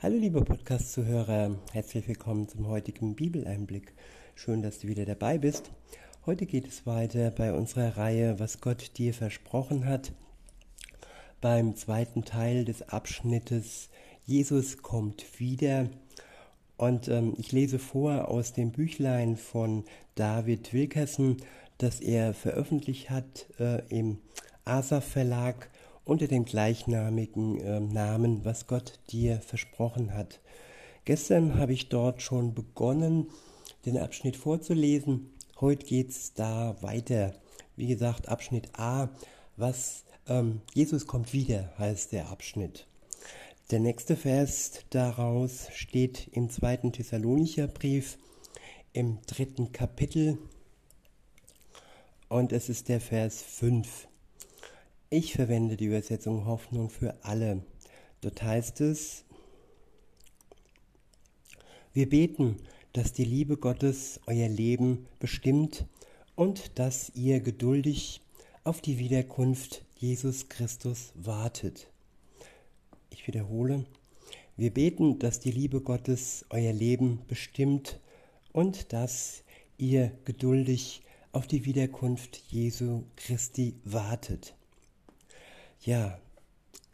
Hallo liebe Podcast-Zuhörer, herzlich willkommen zum heutigen Bibeleinblick. Schön, dass du wieder dabei bist. Heute geht es weiter bei unserer Reihe, was Gott dir versprochen hat. Beim zweiten Teil des Abschnittes Jesus kommt wieder. Und ähm, ich lese vor aus dem Büchlein von David Wilkerson, das er veröffentlicht hat äh, im Asaf Verlag unter dem gleichnamigen äh, Namen, was Gott dir versprochen hat. Gestern habe ich dort schon begonnen, den Abschnitt vorzulesen. Heute geht es da weiter. Wie gesagt, Abschnitt A, was ähm, Jesus kommt wieder, heißt der Abschnitt. Der nächste Vers daraus steht im zweiten Thessalonicher Brief im dritten Kapitel und es ist der Vers 5. Ich verwende die Übersetzung Hoffnung für alle. Dort heißt es, wir beten, dass die Liebe Gottes euer Leben bestimmt und dass ihr geduldig auf die Wiederkunft Jesus Christus wartet. Ich wiederhole, wir beten, dass die Liebe Gottes euer Leben bestimmt und dass ihr geduldig auf die Wiederkunft Jesu Christi wartet ja,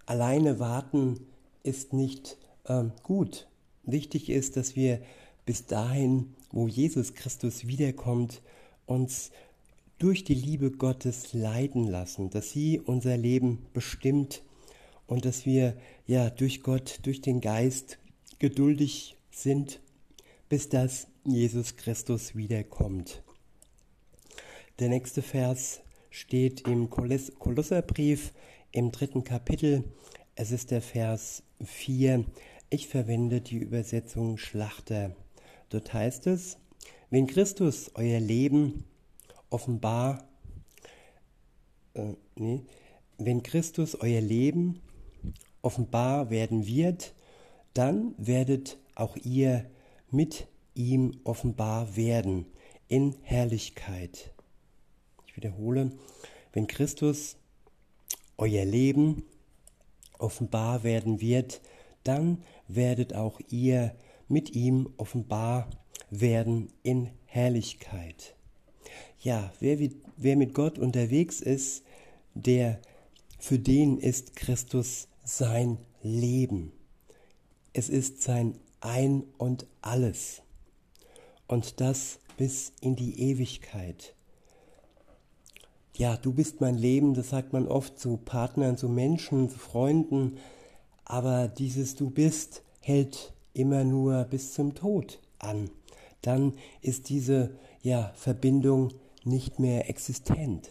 alleine warten ist nicht ähm, gut. Wichtig ist, dass wir bis dahin, wo Jesus Christus wiederkommt, uns durch die Liebe Gottes leiten lassen, dass sie unser Leben bestimmt und dass wir ja durch Gott, durch den Geist geduldig sind, bis das Jesus Christus wiederkommt. Der nächste Vers steht im Kolosserbrief im dritten Kapitel. Es ist der Vers 4. Ich verwende die Übersetzung Schlachter. Dort heißt es, wenn Christus euer Leben offenbar, äh, nee, wenn Christus euer Leben offenbar werden wird, dann werdet auch ihr mit ihm offenbar werden in Herrlichkeit. Ich wiederhole, wenn Christus euer Leben offenbar werden wird, dann werdet auch ihr mit ihm offenbar werden in Herrlichkeit. Ja, wer, wer mit Gott unterwegs ist, der für den ist Christus sein Leben. Es ist sein Ein und alles. Und das bis in die Ewigkeit ja, du bist mein Leben, das sagt man oft zu Partnern, zu Menschen, zu Freunden, aber dieses Du bist hält immer nur bis zum Tod an. Dann ist diese ja, Verbindung nicht mehr existent.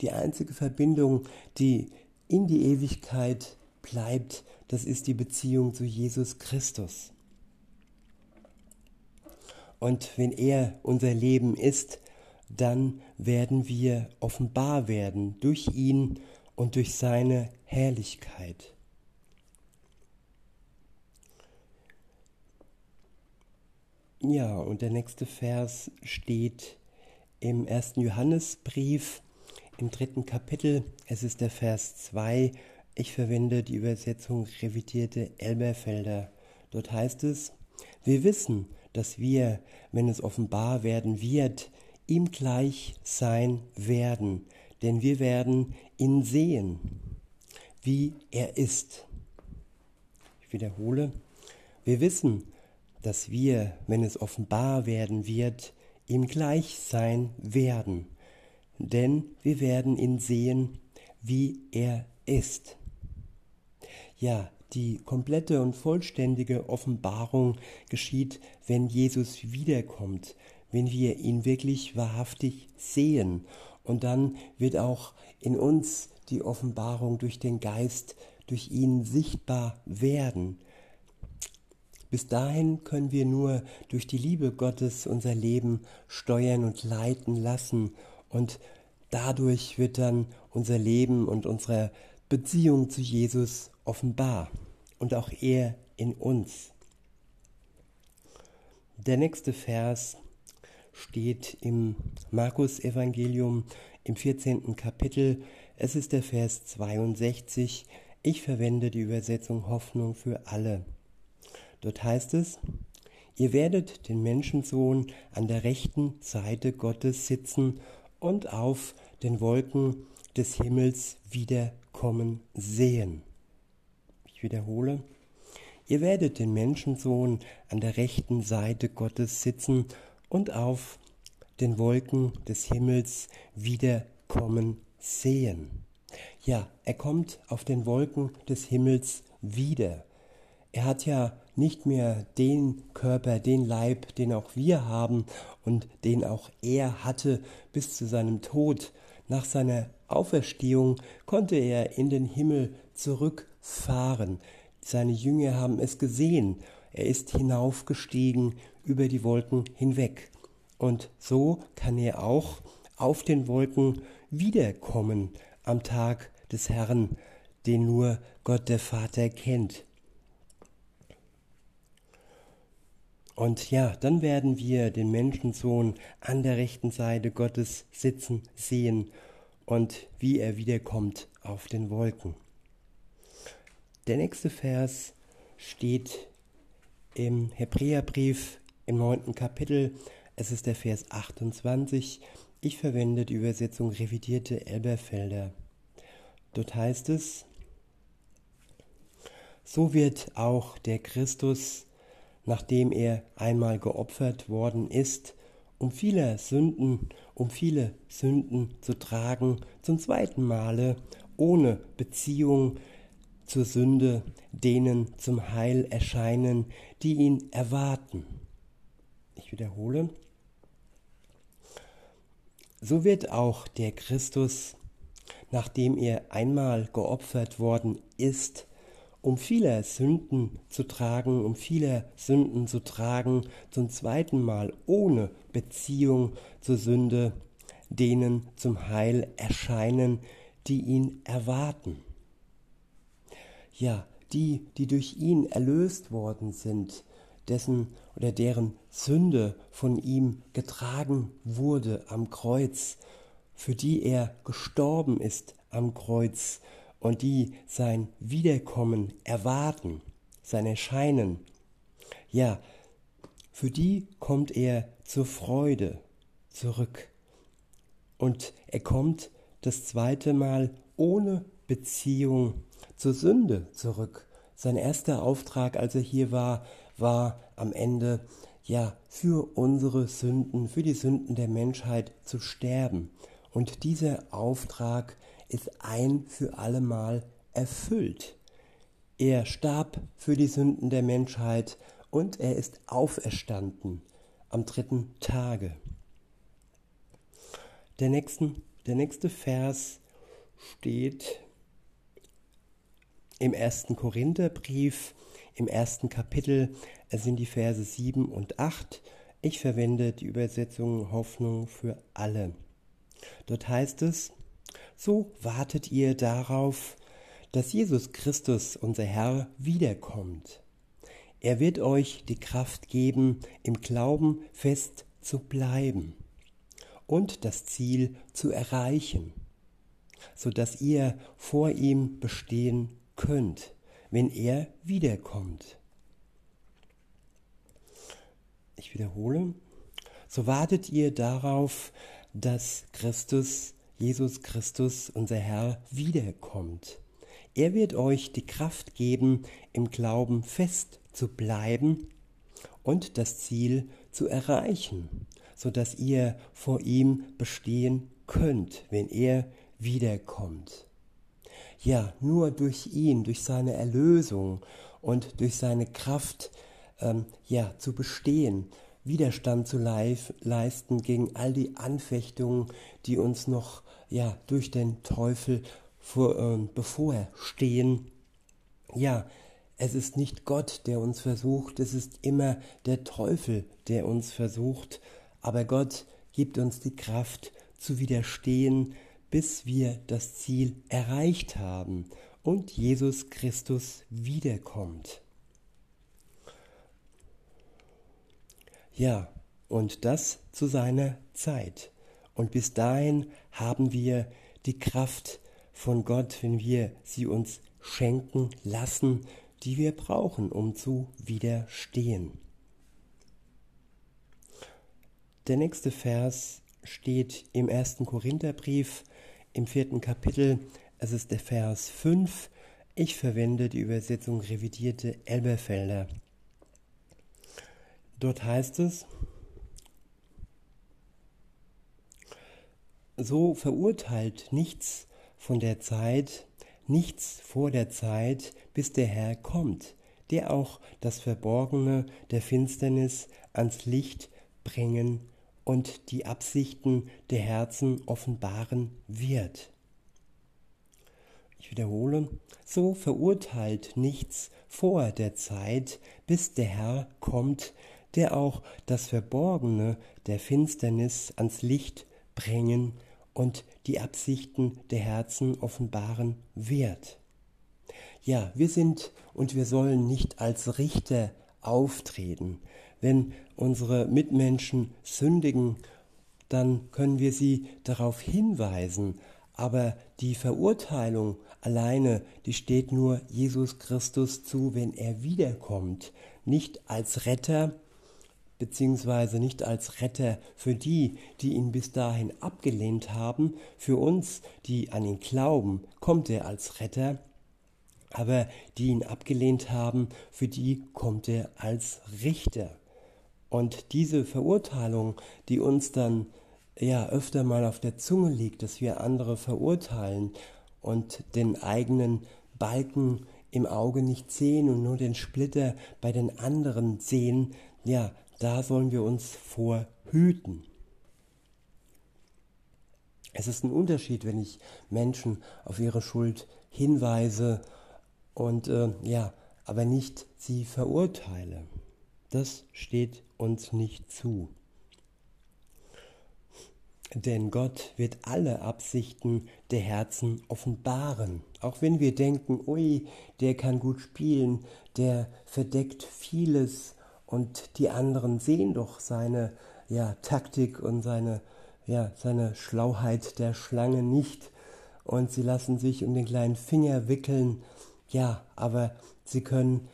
Die einzige Verbindung, die in die Ewigkeit bleibt, das ist die Beziehung zu Jesus Christus. Und wenn er unser Leben ist, dann werden wir offenbar werden durch ihn und durch seine Herrlichkeit. Ja, und der nächste Vers steht im ersten Johannesbrief im dritten Kapitel. Es ist der Vers 2. Ich verwende die Übersetzung revidierte Elberfelder. Dort heißt es, wir wissen, dass wir, wenn es offenbar werden wird, ihm gleich sein werden, denn wir werden ihn sehen, wie er ist. Ich wiederhole, wir wissen, dass wir, wenn es offenbar werden wird, ihm gleich sein werden, denn wir werden ihn sehen, wie er ist. Ja, die komplette und vollständige Offenbarung geschieht, wenn Jesus wiederkommt, wenn wir ihn wirklich wahrhaftig sehen. Und dann wird auch in uns die Offenbarung durch den Geist, durch ihn sichtbar werden. Bis dahin können wir nur durch die Liebe Gottes unser Leben steuern und leiten lassen und dadurch wird dann unser Leben und unsere Beziehung zu Jesus offenbar und auch er in uns. Der nächste Vers steht im Markus Evangelium im 14. Kapitel. Es ist der Vers 62. Ich verwende die Übersetzung Hoffnung für alle. Dort heißt es, ihr werdet den Menschensohn an der rechten Seite Gottes sitzen und auf den Wolken des Himmels wiederkommen sehen. Ich wiederhole, ihr werdet den Menschensohn an der rechten Seite Gottes sitzen und auf den Wolken des Himmels wiederkommen sehen. Ja, er kommt auf den Wolken des Himmels wieder. Er hat ja nicht mehr den Körper, den Leib, den auch wir haben und den auch er hatte bis zu seinem Tod. Nach seiner Auferstehung konnte er in den Himmel zurückfahren. Seine Jünger haben es gesehen. Er ist hinaufgestiegen über die Wolken hinweg. Und so kann er auch auf den Wolken wiederkommen am Tag des Herrn, den nur Gott der Vater kennt. Und ja, dann werden wir den Menschensohn an der rechten Seite Gottes sitzen sehen und wie er wiederkommt auf den Wolken. Der nächste Vers steht im Hebräerbrief im neunten Kapitel. Es ist der Vers 28. Ich verwende die Übersetzung revidierte Elberfelder. Dort heißt es, so wird auch der Christus nachdem er einmal geopfert worden ist, um viele Sünden, um viele Sünden zu tragen, zum zweiten Male ohne Beziehung zur Sünde denen zum Heil erscheinen, die ihn erwarten. Ich wiederhole. So wird auch der Christus, nachdem er einmal geopfert worden ist, um viele Sünden zu tragen, um viele Sünden zu tragen, zum zweiten Mal ohne Beziehung zur Sünde, denen zum Heil erscheinen, die ihn erwarten. Ja, die, die durch ihn erlöst worden sind, dessen oder deren Sünde von ihm getragen wurde am Kreuz, für die er gestorben ist am Kreuz und die sein Wiederkommen erwarten, sein Erscheinen, ja, für die kommt er zur Freude zurück. Und er kommt das zweite Mal ohne Beziehung zur Sünde zurück. Sein erster Auftrag, als er hier war, war am Ende, ja, für unsere Sünden, für die Sünden der Menschheit zu sterben. Und dieser Auftrag ist ein für allemal erfüllt. Er starb für die Sünden der Menschheit und er ist auferstanden am dritten Tage. Der, nächsten, der nächste Vers steht im ersten Korintherbrief, im ersten Kapitel. Sind die Verse 7 und 8. Ich verwende die Übersetzung Hoffnung für alle. Dort heißt es, so wartet ihr darauf, dass Jesus Christus, unser Herr, wiederkommt. Er wird euch die Kraft geben, im Glauben fest zu bleiben und das Ziel zu erreichen, so dass ihr vor ihm bestehen könnt, wenn er wiederkommt. Ich wiederhole, so wartet ihr darauf, dass Christus Jesus Christus, unser Herr, wiederkommt. Er wird euch die Kraft geben, im Glauben fest zu bleiben und das Ziel zu erreichen, so dass ihr vor ihm bestehen könnt, wenn er wiederkommt. Ja, nur durch ihn, durch seine Erlösung und durch seine Kraft, ähm, ja, zu bestehen, Widerstand zu leisten gegen all die Anfechtungen, die uns noch ja durch den Teufel vor, äh, bevorstehen. Ja, es ist nicht Gott, der uns versucht, es ist immer der Teufel, der uns versucht, aber Gott gibt uns die Kraft zu widerstehen, bis wir das Ziel erreicht haben und Jesus Christus wiederkommt. Ja, und das zu seiner Zeit. Und bis dahin haben wir die Kraft von Gott, wenn wir sie uns schenken lassen die wir brauchen, um zu widerstehen. Der nächste Vers steht im ersten Korintherbrief im vierten Kapitel. Es ist der Vers 5. Ich verwende die Übersetzung revidierte Elberfelder. Dort heißt es, so verurteilt nichts von der Zeit, nichts vor der Zeit, bis der Herr kommt, der auch das Verborgene der Finsternis ans Licht bringen und die Absichten der Herzen offenbaren wird. Ich wiederhole, so verurteilt nichts vor der Zeit, bis der Herr kommt, der auch das Verborgene der Finsternis ans Licht bringen und die Absichten der Herzen offenbaren wird. Ja, wir sind und wir sollen nicht als Richter auftreten. Wenn unsere Mitmenschen sündigen, dann können wir sie darauf hinweisen, aber die Verurteilung alleine, die steht nur Jesus Christus zu, wenn er wiederkommt, nicht als Retter, beziehungsweise nicht als Retter für die, die ihn bis dahin abgelehnt haben. Für uns, die an ihn glauben, kommt er als Retter. Aber die ihn abgelehnt haben, für die kommt er als Richter. Und diese Verurteilung, die uns dann ja öfter mal auf der Zunge liegt, dass wir andere verurteilen und den eigenen Balken im Auge nicht sehen und nur den Splitter bei den anderen sehen, ja, da sollen wir uns vor hüten. Es ist ein Unterschied, wenn ich Menschen auf ihre Schuld hinweise und äh, ja, aber nicht sie verurteile. Das steht uns nicht zu. Denn Gott wird alle Absichten der Herzen offenbaren. Auch wenn wir denken, ui, der kann gut spielen, der verdeckt vieles und die anderen sehen doch seine ja, Taktik und seine, ja, seine Schlauheit der Schlange nicht. Und sie lassen sich um den kleinen Finger wickeln. Ja, aber sie können,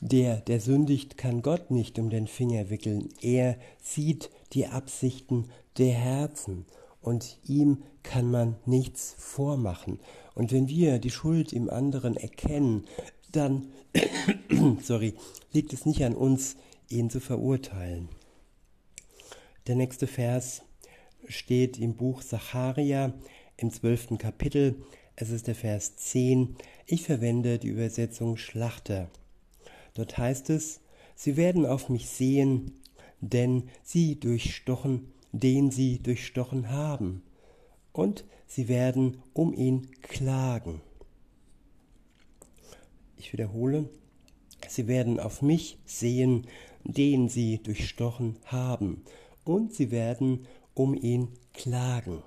der, der sündigt, kann Gott nicht um den Finger wickeln. Er sieht die Absichten der Herzen und ihm kann man nichts vormachen. Und wenn wir die Schuld im anderen erkennen, dann sorry, liegt es nicht an uns, ihn zu verurteilen. Der nächste Vers steht im Buch Sacharia im zwölften Kapitel. Es ist der Vers 10. Ich verwende die Übersetzung Schlachter. Dort heißt es, Sie werden auf mich sehen, denn sie durchstochen, den sie durchstochen haben, und sie werden um ihn klagen. Ich wiederhole, sie werden auf mich sehen, den sie durchstochen haben, und sie werden um ihn klagen.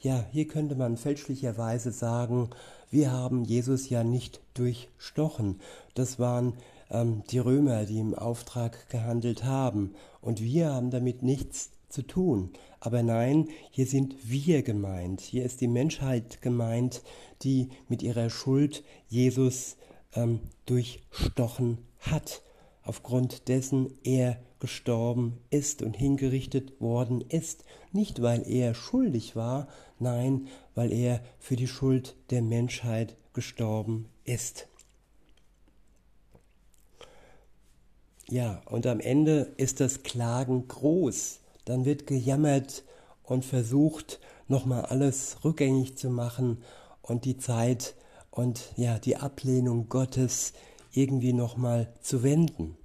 Ja, hier könnte man fälschlicherweise sagen, wir haben Jesus ja nicht durchstochen. Das waren ähm, die Römer, die im Auftrag gehandelt haben, und wir haben damit nichts zu tun. Aber nein, hier sind wir gemeint. Hier ist die Menschheit gemeint, die mit ihrer Schuld Jesus ähm, durchstochen hat, aufgrund dessen er gestorben ist und hingerichtet worden ist. Nicht weil er schuldig war, nein, weil er für die Schuld der Menschheit gestorben ist. Ja, und am Ende ist das Klagen groß dann wird gejammert und versucht, nochmal alles rückgängig zu machen und die Zeit und ja, die Ablehnung Gottes irgendwie nochmal zu wenden.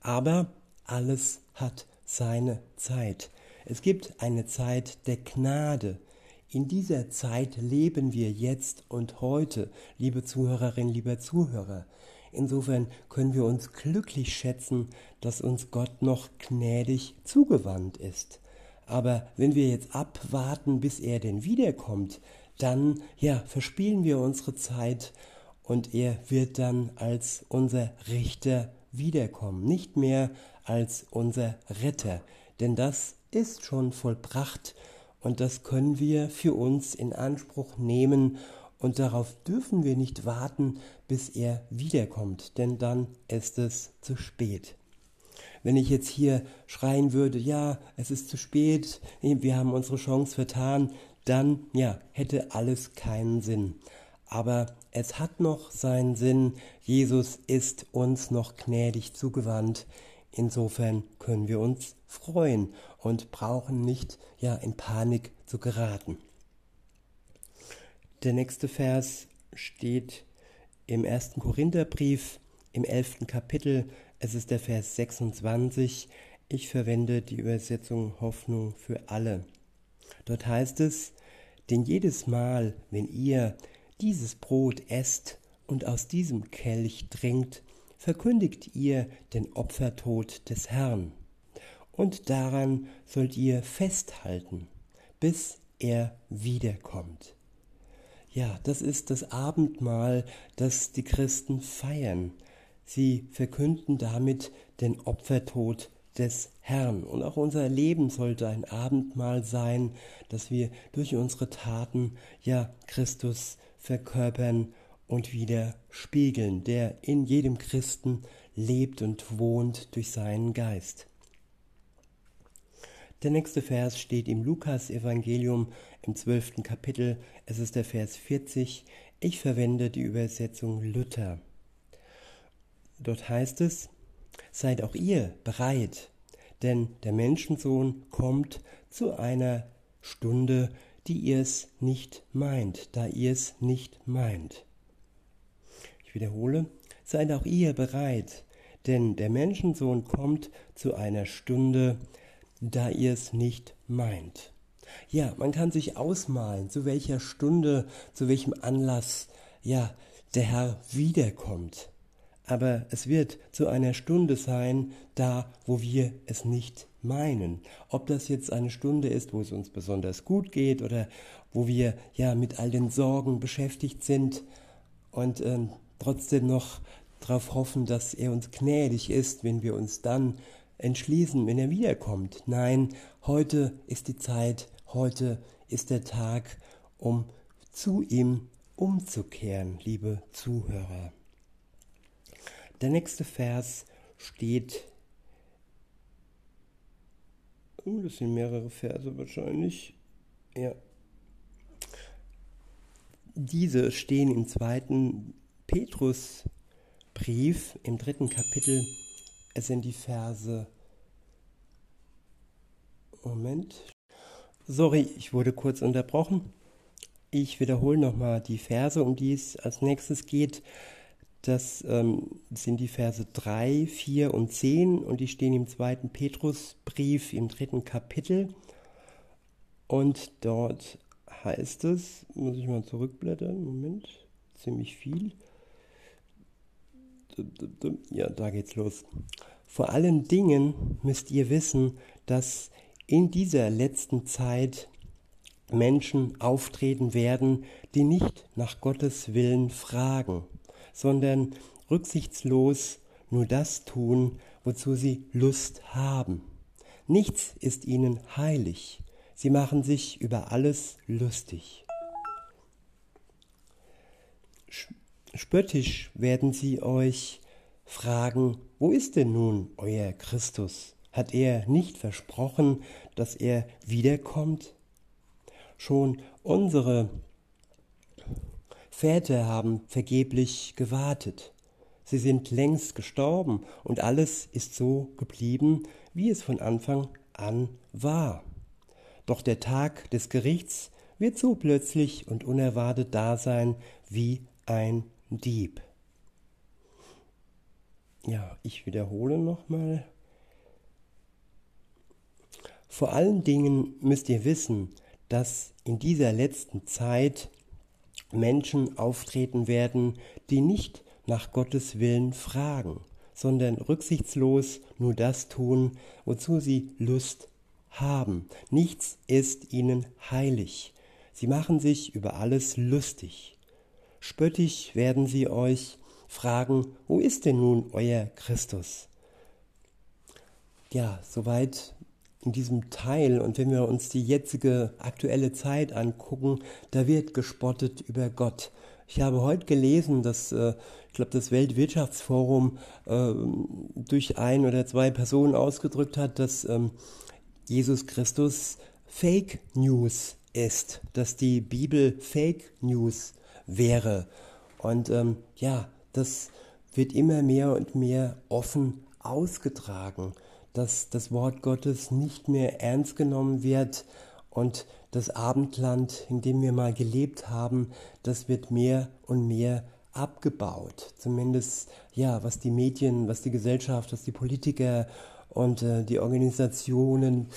Aber alles hat seine Zeit. Es gibt eine Zeit der Gnade. In dieser Zeit leben wir jetzt und heute, liebe Zuhörerinnen, lieber Zuhörer. Insofern können wir uns glücklich schätzen, dass uns Gott noch gnädig zugewandt ist. Aber wenn wir jetzt abwarten, bis er denn wiederkommt, dann, ja, verspielen wir unsere Zeit und er wird dann als unser Richter wiederkommen, nicht mehr als unser Retter. Denn das ist schon vollbracht und das können wir für uns in Anspruch nehmen Und darauf dürfen wir nicht warten, bis er wiederkommt, denn dann ist es zu spät. Wenn ich jetzt hier schreien würde, ja, es ist zu spät, wir haben unsere Chance vertan, dann, ja, hätte alles keinen Sinn. Aber es hat noch seinen Sinn. Jesus ist uns noch gnädig zugewandt. Insofern können wir uns freuen und brauchen nicht, ja, in Panik zu geraten. Der nächste Vers steht im ersten Korintherbrief im elften Kapitel. Es ist der Vers 26. Ich verwende die Übersetzung Hoffnung für alle. Dort heißt es, denn jedes Mal, wenn ihr dieses Brot esst und aus diesem Kelch trinkt, verkündigt ihr den Opfertod des Herrn. Und daran sollt ihr festhalten, bis er wiederkommt. Ja, das ist das Abendmahl, das die Christen feiern. Sie verkünden damit den Opfertod des Herrn. Und auch unser Leben sollte ein Abendmahl sein, dass wir durch unsere Taten ja Christus verkörpern und wieder spiegeln, der in jedem Christen lebt und wohnt durch seinen Geist. Der nächste Vers steht im Lukas-Evangelium im zwölften Kapitel. Es ist der Vers 40. Ich verwende die Übersetzung Luther. Dort heißt es, Seid auch ihr bereit, denn der Menschensohn kommt zu einer Stunde, die ihr es nicht meint, da ihr es nicht meint. Wiederhole, seid auch ihr bereit, denn der Menschensohn kommt zu einer Stunde, da ihr es nicht meint. Ja, man kann sich ausmalen, zu welcher Stunde, zu welchem Anlass, ja, der Herr wiederkommt aber es wird zu einer Stunde sein, da, wo wir es nicht meinen. Ob das jetzt eine Stunde ist, wo es uns besonders gut geht oder wo wir ja mit all den Sorgen beschäftigt sind und äh, trotzdem noch darauf hoffen, dass er uns gnädig ist, wenn wir uns dann entschließen, wenn er wiederkommt. Nein, heute ist die Zeit, heute ist der Tag, um zu ihm umzukehren, liebe Zuhörer. Der nächste Vers steht, oh, das sind mehrere Verse wahrscheinlich, ja. Diese stehen im zweiten Petrusbrief im dritten Kapitel. Es sind die Verse. Moment. Sorry, ich wurde kurz unterbrochen. Ich wiederhole nochmal die Verse, um die es als nächstes geht. Das ähm, sind die Verse 3, 4 und 10 und die stehen im zweiten Petrusbrief im dritten Kapitel. Und dort heißt es, muss ich mal zurückblättern, Moment, ziemlich viel. Ja, da geht's los. Vor allen Dingen müsst ihr wissen, dass in dieser letzten Zeit Menschen auftreten werden, die nicht nach Gottes Willen fragen sondern rücksichtslos nur das tun, wozu sie Lust haben. Nichts ist ihnen heilig. Sie machen sich über alles lustig. Spöttisch werden sie euch fragen, wo ist denn nun euer Christus? Hat er nicht versprochen, dass er wiederkommt? Schon unsere Väter haben vergeblich gewartet. Sie sind längst gestorben und alles ist so geblieben, wie es von Anfang an war. Doch der Tag des Gerichts wird so plötzlich und unerwartet da sein wie ein Dieb. Ja, ich wiederhole nochmal. Vor allen Dingen müsst ihr wissen, dass in dieser letzten Zeit Menschen auftreten werden, die nicht nach Gottes Willen fragen, sondern rücksichtslos nur das tun, wozu sie Lust haben. Nichts ist ihnen heilig. Sie machen sich über alles lustig. Spöttisch werden sie euch fragen, wo ist denn nun euer Christus? Ja, soweit in diesem Teil und wenn wir uns die jetzige aktuelle Zeit angucken, da wird gespottet über Gott. Ich habe heute gelesen, dass äh, ich glaube, das Weltwirtschaftsforum äh, durch ein oder zwei Personen ausgedrückt hat, dass ähm, Jesus Christus Fake News ist, dass die Bibel Fake News wäre. Und ähm, ja, das wird immer mehr und mehr offen ausgetragen, dass das Wort Gottes nicht mehr ernst genommen wird und das Abendland, in dem wir mal gelebt haben, das wird mehr und mehr abgebaut. Zumindest ja, was die Medien, was die Gesellschaft, was die Politiker und äh, die Organisationen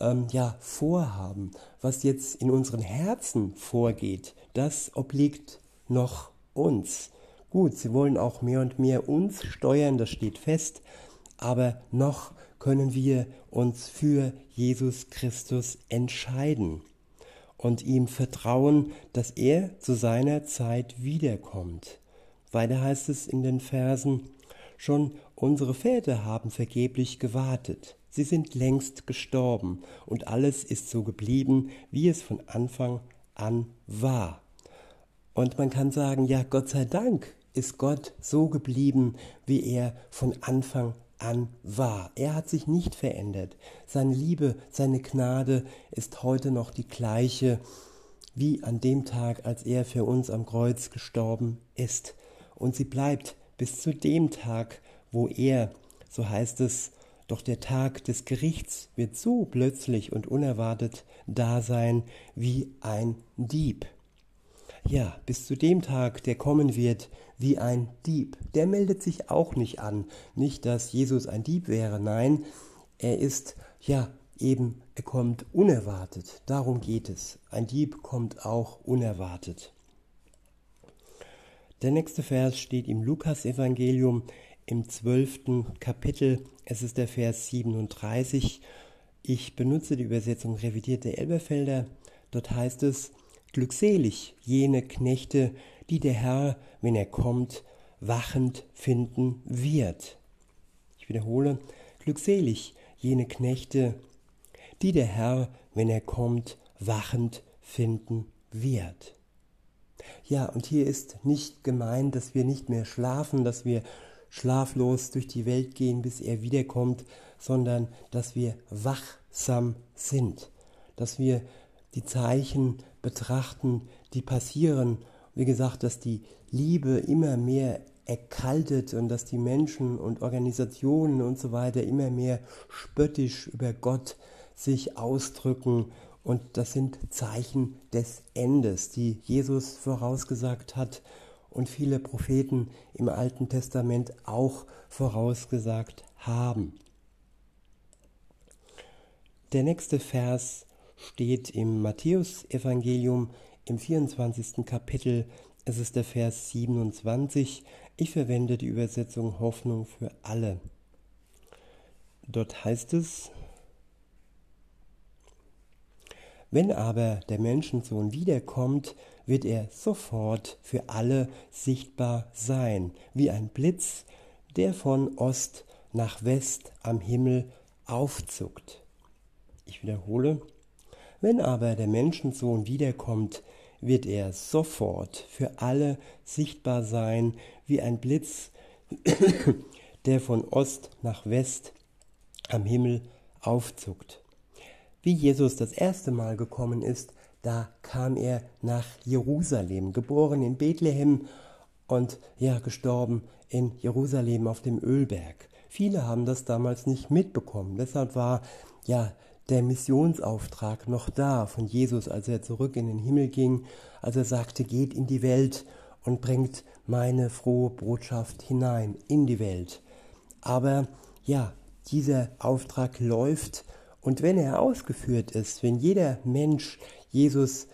ähm, ja vorhaben. Was jetzt in unseren Herzen vorgeht, das obliegt noch uns. Gut, sie wollen auch mehr und mehr uns steuern, das steht fest, aber noch können wir uns für Jesus Christus entscheiden und ihm vertrauen, dass er zu seiner Zeit wiederkommt. Weiter heißt es in den Versen, schon unsere Väter haben vergeblich gewartet, sie sind längst gestorben und alles ist so geblieben, wie es von Anfang an war. Und man kann sagen, ja, Gott sei Dank ist Gott so geblieben, wie er von Anfang an war. Er hat sich nicht verändert. Seine Liebe, seine Gnade ist heute noch die gleiche wie an dem Tag, als er für uns am Kreuz gestorben ist. Und sie bleibt bis zu dem Tag, wo er, so heißt es, doch der Tag des Gerichts wird so plötzlich und unerwartet da sein wie ein Dieb. Ja, bis zu dem Tag, der kommen wird, wie ein Dieb. Der meldet sich auch nicht an. Nicht, dass Jesus ein Dieb wäre, nein, er ist, ja, eben, er kommt unerwartet. Darum geht es. Ein Dieb kommt auch unerwartet. Der nächste Vers steht im Lukas-Evangelium im zwölften Kapitel. Es ist der Vers 37. Ich benutze die Übersetzung revidierte Elberfelder. Dort heißt es, Glückselig jene Knechte, die der Herr, wenn er kommt, wachend finden wird. Ich wiederhole, glückselig jene Knechte, die der Herr, wenn er kommt, wachend finden wird. Ja, und hier ist nicht gemeint, dass wir nicht mehr schlafen, dass wir schlaflos durch die Welt gehen, bis er wiederkommt, sondern dass wir wachsam sind, dass wir die Zeichen betrachten, die passieren. Wie gesagt, dass die Liebe immer mehr erkaltet und dass die Menschen und Organisationen und so weiter immer mehr spöttisch über Gott sich ausdrücken. Und das sind Zeichen des Endes, die Jesus vorausgesagt hat und viele Propheten im Alten Testament auch vorausgesagt haben. Der nächste Vers steht im Matthäusevangelium im 24. Kapitel. Es ist der Vers 27. Ich verwende die Übersetzung Hoffnung für alle. Dort heißt es, wenn aber der Menschensohn wiederkommt, wird er sofort für alle sichtbar sein, wie ein Blitz, der von Ost nach West am Himmel aufzuckt. Ich wiederhole, wenn aber der Menschensohn wiederkommt, wird er sofort für alle sichtbar sein wie ein Blitz, der von Ost nach West am Himmel aufzuckt. Wie Jesus das erste Mal gekommen ist, da kam er nach Jerusalem, geboren in Bethlehem und ja, gestorben in Jerusalem auf dem Ölberg. Viele haben das damals nicht mitbekommen. Deshalb war ja der Missionsauftrag noch da von Jesus, als er zurück in den Himmel ging, als er sagte, geht in die Welt und bringt meine frohe Botschaft hinein in die Welt. Aber ja, dieser Auftrag läuft und wenn er ausgeführt ist, wenn jeder Mensch Jesus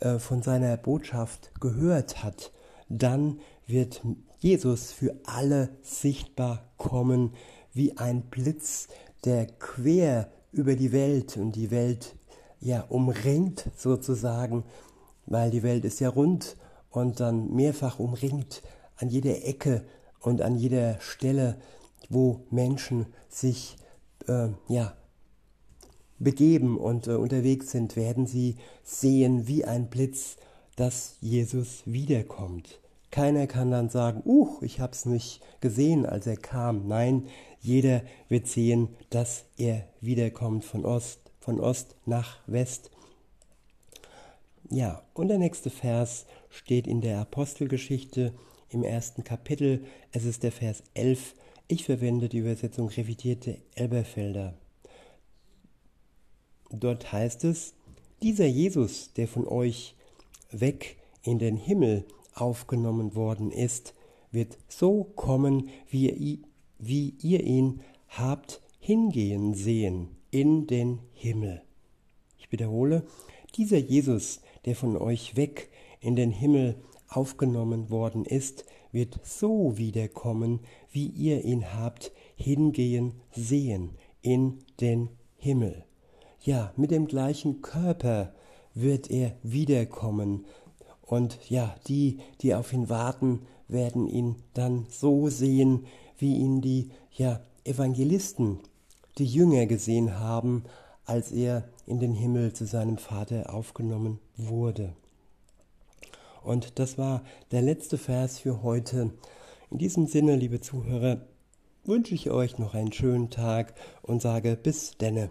äh, von seiner Botschaft gehört hat, dann wird Jesus für alle sichtbar kommen wie ein Blitz, der quer über die Welt und die Welt ja umringt sozusagen, weil die Welt ist ja rund und dann mehrfach umringt an jeder Ecke und an jeder Stelle, wo Menschen sich äh, ja begeben und äh, unterwegs sind, werden sie sehen wie ein Blitz, dass Jesus wiederkommt. Keiner kann dann sagen, uh, ich habe es nicht gesehen, als er kam. Nein, jeder wird sehen, dass er wiederkommt von Ost, von Ost nach West. Ja, und der nächste Vers steht in der Apostelgeschichte im ersten Kapitel. Es ist der Vers 11. Ich verwende die Übersetzung revidierte Elberfelder. Dort heißt es, dieser Jesus, der von euch weg in den Himmel aufgenommen worden ist, wird so kommen, wie ihr, wie ihr ihn habt hingehen sehen in den Himmel. Ich wiederhole, dieser Jesus, der von euch weg in den Himmel aufgenommen worden ist, wird so wiederkommen, wie ihr ihn habt hingehen sehen in den Himmel. Ja, mit dem gleichen Körper wird er wiederkommen. Und ja, die, die auf ihn warten, werden ihn dann so sehen, wie ihn die ja, Evangelisten, die Jünger gesehen haben, als er in den Himmel zu seinem Vater aufgenommen wurde. Und das war der letzte Vers für heute. In diesem Sinne, liebe Zuhörer, wünsche ich euch noch einen schönen Tag und sage bis denne.